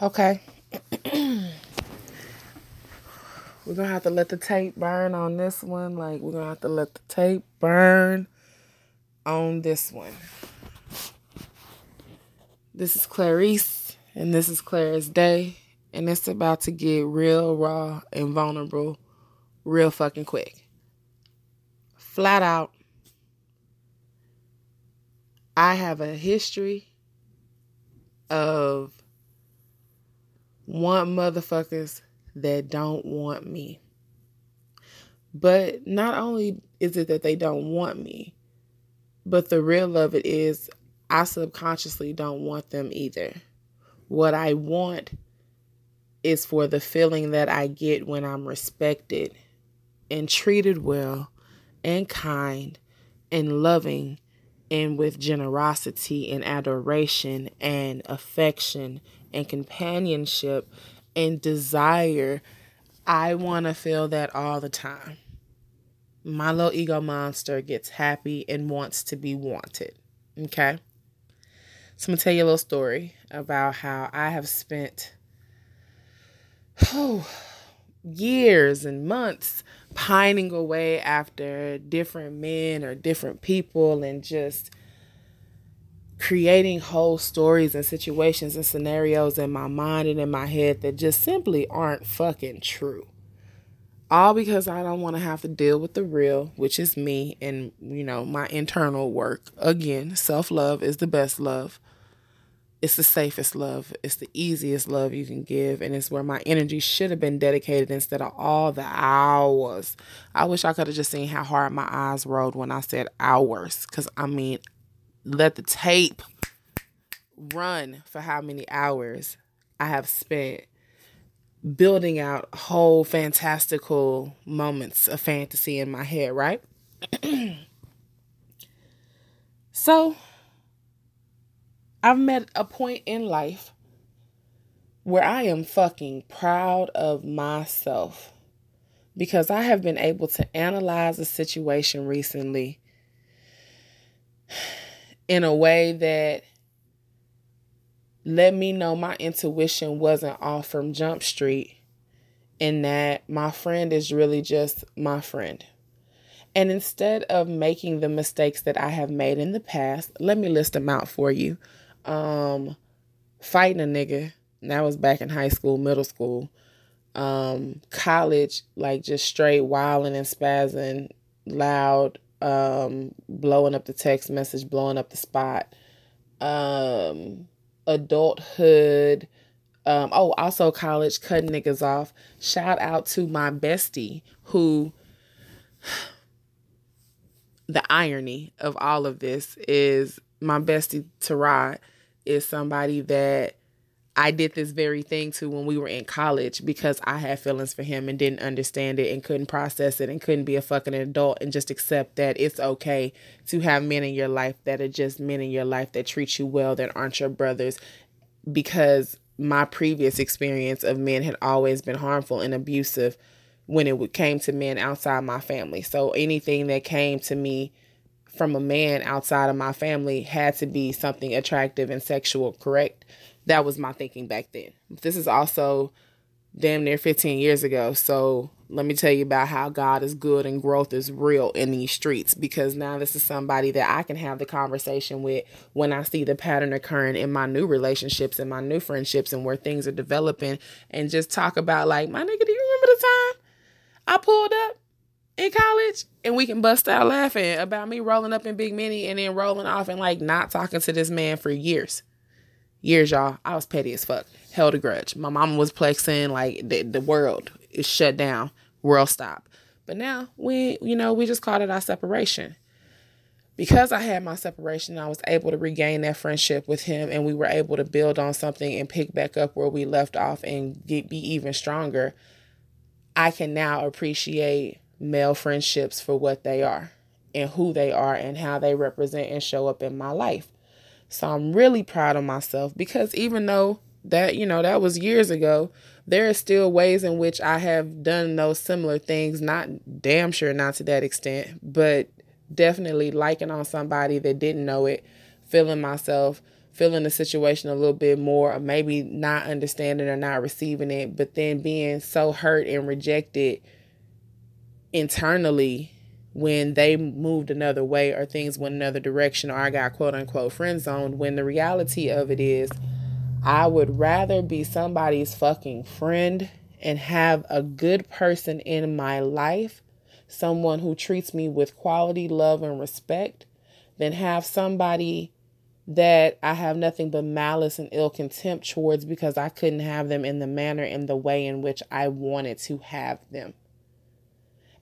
Okay. We're gonna have to let the tape burn on this one. Like we're gonna have to let the tape burn on this one. This is Clarice, and this is Clara's Day, and it's about to get real raw and vulnerable real fucking quick. Flat out, I have a history of want motherfuckers that don't want me. But not only is it that they don't want me, but the real of it is I subconsciously don't want them either. What I want is for the feeling that I get when I'm respected and treated well and kind and loving and with generosity and adoration and affection and companionship and desire. I want to feel that all the time. My little ego monster gets happy and wants to be wanted. Okay? So I'm going to tell you a little story about how I have spent oh, years and months pining away after different men or different people and just creating whole stories and situations and scenarios in my mind and in my head that just simply aren't fucking true. All because I don't want to have to deal with the real, which is me and, you know, my internal work. Again, self love is the best love. It's the safest love. It's the easiest love you can give. And it's where my energy should have been dedicated instead of all the hours. I wish I could have just seen how hard my eyes rolled when I said hours. Because, I mean, let the tape run for how many hours I have spent building out whole fantastical moments of fantasy in my head, right? so, I've met a point in life where I am fucking proud of myself because I have been able to analyze a situation recently in a way that let me know my intuition wasn't off from Jump Street and that my friend is really just my friend. And instead of making the mistakes that I have made in the past, let me list them out for you. Um, fighting a nigga, that was back in high school, middle school. Um, college, like just straight wilding and spazzing, loud, um, blowing up the text message, blowing up the spot, um, adulthood. Um, oh, also college, cutting niggas off. Shout out to my bestie who, the irony of all of this is my bestie Tarad is somebody that I did this very thing to when we were in college because I had feelings for him and didn't understand it and couldn't process it and couldn't be a fucking adult and just accept that it's okay to have men in your life that are just men in your life that treat you well, that aren't your brothers. Because my previous experience of men had always been harmful and abusive when it came to men outside my family. So anything that came to me from a man outside of my family had to be something attractive and sexual, correct? That was my thinking back then. This is also damn near 15 years ago. So let me tell you about how God is good and growth is real in these streets because now this is somebody that I can have the conversation with when I see the pattern occurring in my new relationships and my new friendships and where things are developing and just talk about like, my nigga, do you remember the time I pulled up in college and we can bust out laughing about me rolling up in Big Mini and then rolling off and like not talking to this man for years years, y'all. I was petty as fuck. Held a grudge. My mama was plexing like the, the world is shut down. World stop. But now we, you know, we just called it our separation. Because I had my separation, I was able to regain that friendship with him, and we were able to build on something and pick back up where we left off and get, be even stronger. I can now appreciate male friendships for what they are and who they are and how they represent and show up in my life. So I'm really proud of myself because even though that, you know, that was years ago, there are still ways in which I have done those similar things, not damn sure not to that extent, but definitely liking on somebody that didn't know it, feeling myself, feeling the situation a little bit more, or maybe not understanding or not receiving it, but then being so hurt and rejected internally when they moved another way or things went another direction or I got quote unquote friend zoned when the reality of it is I would rather be somebody's fucking friend and have a good person in my life, someone who treats me with quality love and respect, than have somebody that I have nothing but malice and ill contempt towards because I couldn't have them in the manner and the way in which I wanted to have them.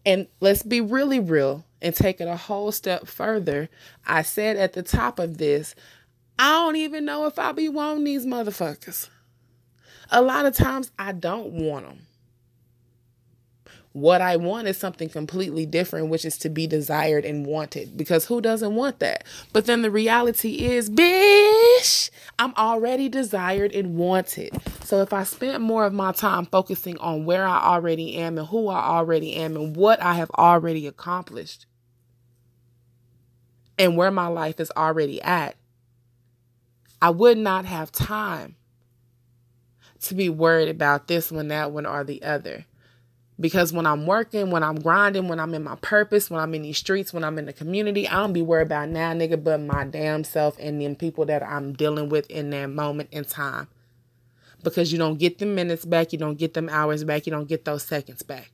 And let's be really real and take it a whole step further. I said at the top of this, I don't even know if I be wanting these motherfuckers. A lot of times I don't want them. What I want is something completely different, which is to be desired and wanted. Because who doesn't want that? But then the reality is, bitch, I'm already desired and wanted. So if I spent more of my time focusing on where I already am and who I already am and what I have already accomplished and where my life is already at, I would not have time to be worried about this one, that one, or the other. Because when I'm working, when I'm grinding, when I'm in my purpose, when I'm in these streets, when I'm in the community, I don't be worried about now, nigga, but my damn self and them people that I'm dealing with in that moment in time. Because you don't get them minutes back, you don't get them hours back, you don't get those seconds back.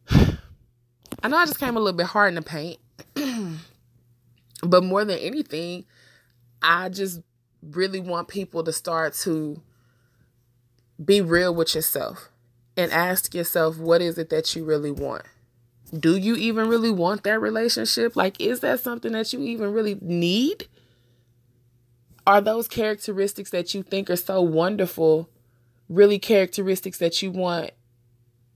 I know I just came a little bit hard in the paint, but more than anything, I just really want people to start to be real with yourself and ask yourself what is it that you really want? Do you even really want that relationship? Like is that something that you even really need? Are those characteristics that you think are so wonderful really characteristics that you want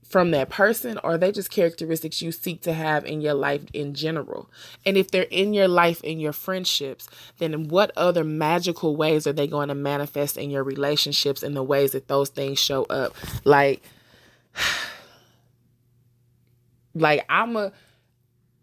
from that person or are they just characteristics you seek to have in your life in general? And if they're in your life in your friendships then what other magical ways are they going to manifest in your relationships in the ways that those things show up? Like like I'm a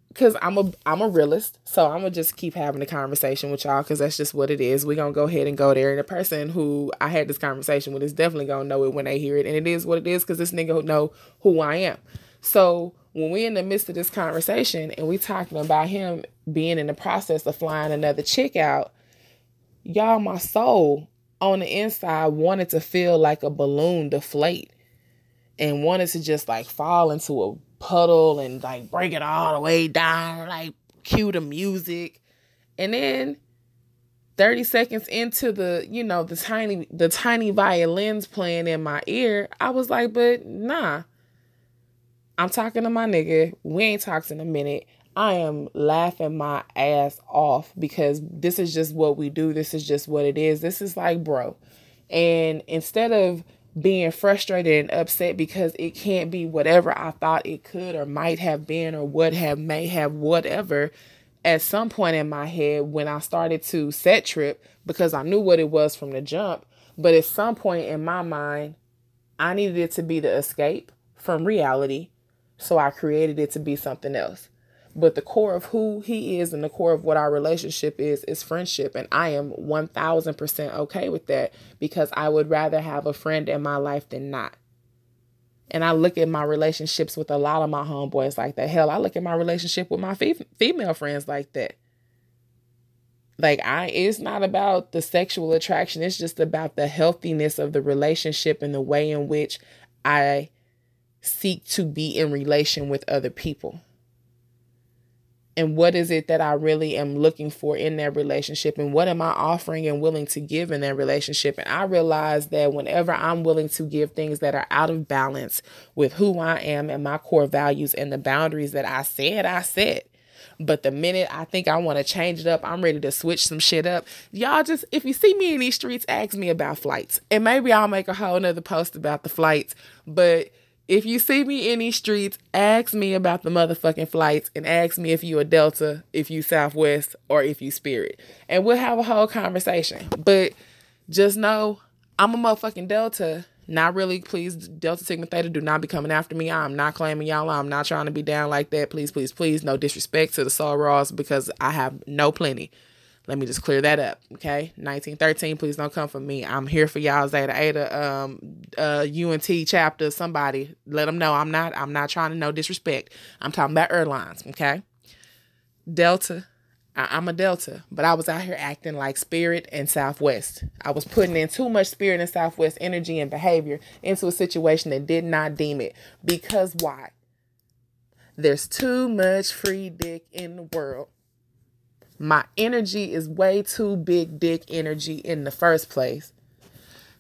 because I'm a I'm a realist, so I'm gonna just keep having a conversation with y'all because that's just what it is. We're gonna go ahead and go there. And the person who I had this conversation with is definitely gonna know it when they hear it, and it is what it is because this nigga know who I am. So when we in the midst of this conversation and we talking about him being in the process of flying another chick out, y'all, my soul on the inside wanted to feel like a balloon deflate and wanted to just like fall into a puddle and like break it all the way down, like cue the music. And then 30 seconds into the, you know, the tiny the tiny violins playing in my ear, I was like, but nah. I'm talking to my nigga. We ain't talked in a minute. I am laughing my ass off because this is just what we do. This is just what it is. This is like, bro. And instead of being frustrated and upset because it can't be whatever I thought it could or might have been or would have, may have, whatever. At some point in my head, when I started to set trip, because I knew what it was from the jump, but at some point in my mind, I needed it to be the escape from reality. So I created it to be something else. But the core of who he is and the core of what our relationship is is friendship. And I am 1000% okay with that because I would rather have a friend in my life than not. And I look at my relationships with a lot of my homeboys like that. Hell, I look at my relationship with my female friends like that. Like I it's not about the sexual attraction, it's just about the healthiness of the relationship and the way in which I seek to be in relation with other people and what is it that I really am looking for in that relationship and what am I offering and willing to give in that relationship and I realize that whenever I'm willing to give things that are out of balance with who I am and my core values and the boundaries that I said I set but the minute I think I want to change it up, I'm ready to switch some shit up. Y'all just, if you see me in these streets, ask me about flights. And maybe I'll make a whole nother post about the flights. But if you see me in these streets, ask me about the motherfucking flights and ask me if you a Delta, if you Southwest, or if you Spirit. And we'll have a whole conversation. But just know I'm a motherfucking Delta. Not really, please, Delta Sigma Theta, do not be coming after me. I'm not claiming y'all. I'm not trying to be down like that. Please, please, please. No disrespect to the Sorors because I have no plenty. Let me just clear that up, okay? 1913, please don't come for me. I'm here for y'all. Zeta Ada, um, uh, UNT chapter, somebody. Let them know I'm not. I'm not trying to no disrespect. I'm talking about airlines, okay? Delta. I, I'm a Delta, but I was out here acting like Spirit and Southwest. I was putting in too much Spirit and Southwest energy and behavior into a situation that did not deem it. Because why? There's too much free dick in the world my energy is way too big dick energy in the first place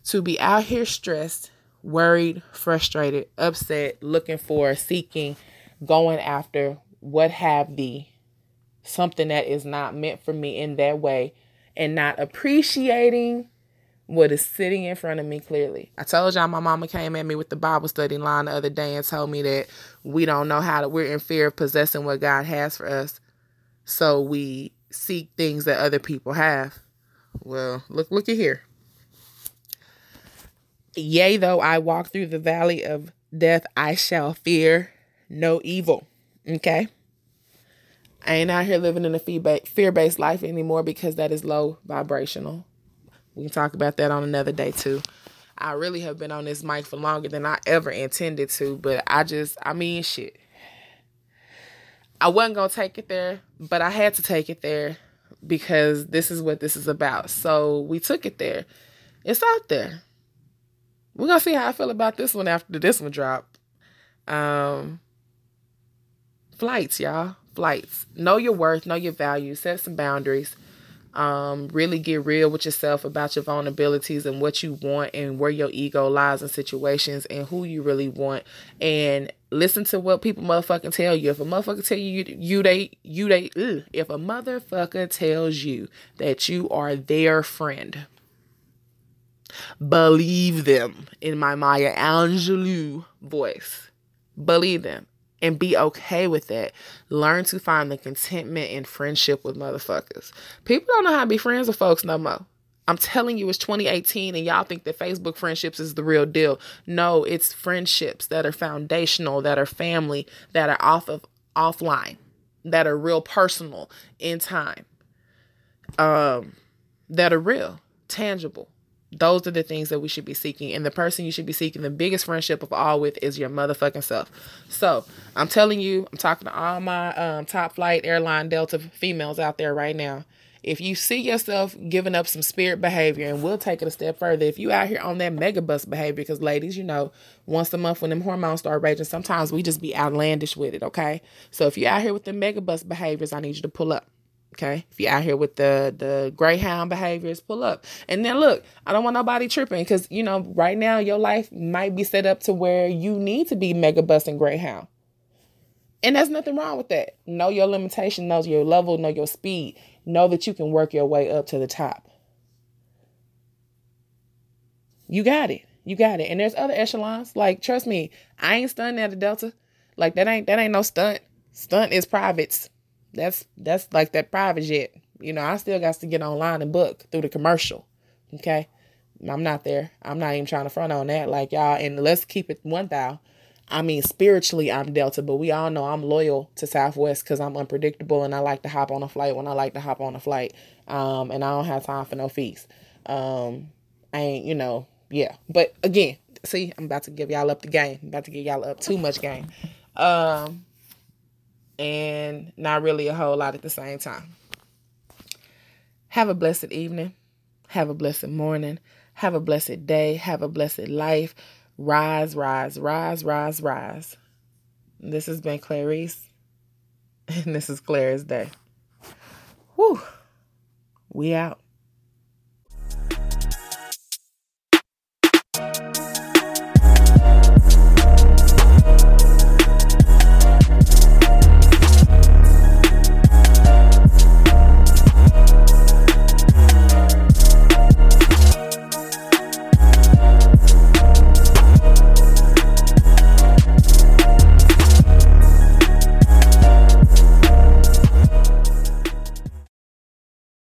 to be out here stressed, worried, frustrated, upset, looking for, seeking, going after what have thee, something that is not meant for me in that way, and not appreciating what is sitting in front of me clearly. I told y'all my mama came at me with the Bible study line the other day and told me that we don't know how to, we're in fear of possessing what God has for us. So we seek things that other people have. Well, look look at here. Yea, though I walk through the valley of death, I shall fear no evil. Okay? I ain't out here living in a fear based life anymore because that is low vibrational. We can talk about that on another day too. I really have been on this mic for longer than I ever intended to, but I just, I mean, shit. I wasn't going to take it there, but I had to take it there because this is what this is about. So we took it there. It's out there. We're going to see how I feel about this one after this one drop. Um flights, y'all. Flights. Know your worth, know your value, set some boundaries. Um, really get real with yourself about your vulnerabilities and what you want and where your ego lies in situations and who you really want and listen to what people motherfucking tell you. If a motherfucker tell you you they you they ugh, if a motherfucker tells you that you are their friend, believe them in my Maya Angelou voice. Believe them and be okay with that. Learn to find the contentment in friendship with motherfuckers. People don't know how to be friends with folks no more. I'm telling you, it's 2018 and y'all think that Facebook friendships is the real deal. No, it's friendships that are foundational, that are family, that are off of offline, that are real personal in time, um, that are real, tangible. Those are the things that we should be seeking. And the person you should be seeking the biggest friendship of all with is your motherfucking self. So I'm telling you, I'm talking to all my um, top flight airline Delta females out there right now. If you see yourself giving up some spirit behavior, and we'll take it a step further, if you out here on that megabus behavior, because ladies, you know, once a month when them hormones start raging, sometimes we just be outlandish with it, okay? So if you're out here with the megabus behaviors, I need you to pull up. Okay. If you're out here with the the greyhound behaviors, pull up. And then look, I don't want nobody tripping because you know, right now your life might be set up to where you need to be mega bus and greyhound. And there's nothing wrong with that. Know your limitation, know your level, know your speed. Know that you can work your way up to the top. You got it. You got it. And there's other echelons. Like, trust me, I ain't stunting at the Delta. Like that ain't that ain't no stunt. Stunt is privates. That's that's like that private jet. You know, I still got to get online and book through the commercial. Okay. I'm not there. I'm not even trying to front on that. Like y'all, and let's keep it one thou. I mean, spiritually, I'm Delta, but we all know I'm loyal to Southwest because I'm unpredictable and I like to hop on a flight when I like to hop on a flight. Um, and I don't have time for no fees. Um, I ain't, you know, yeah. But again, see, I'm about to give y'all up the game. I'm about to give y'all up too much game. Um, and not really a whole lot at the same time. Have a blessed evening. Have a blessed morning. Have a blessed day. Have a blessed life. Rise, rise, rise, rise, rise. This has been Clarice, and this is Claire's Day. Whew. We out.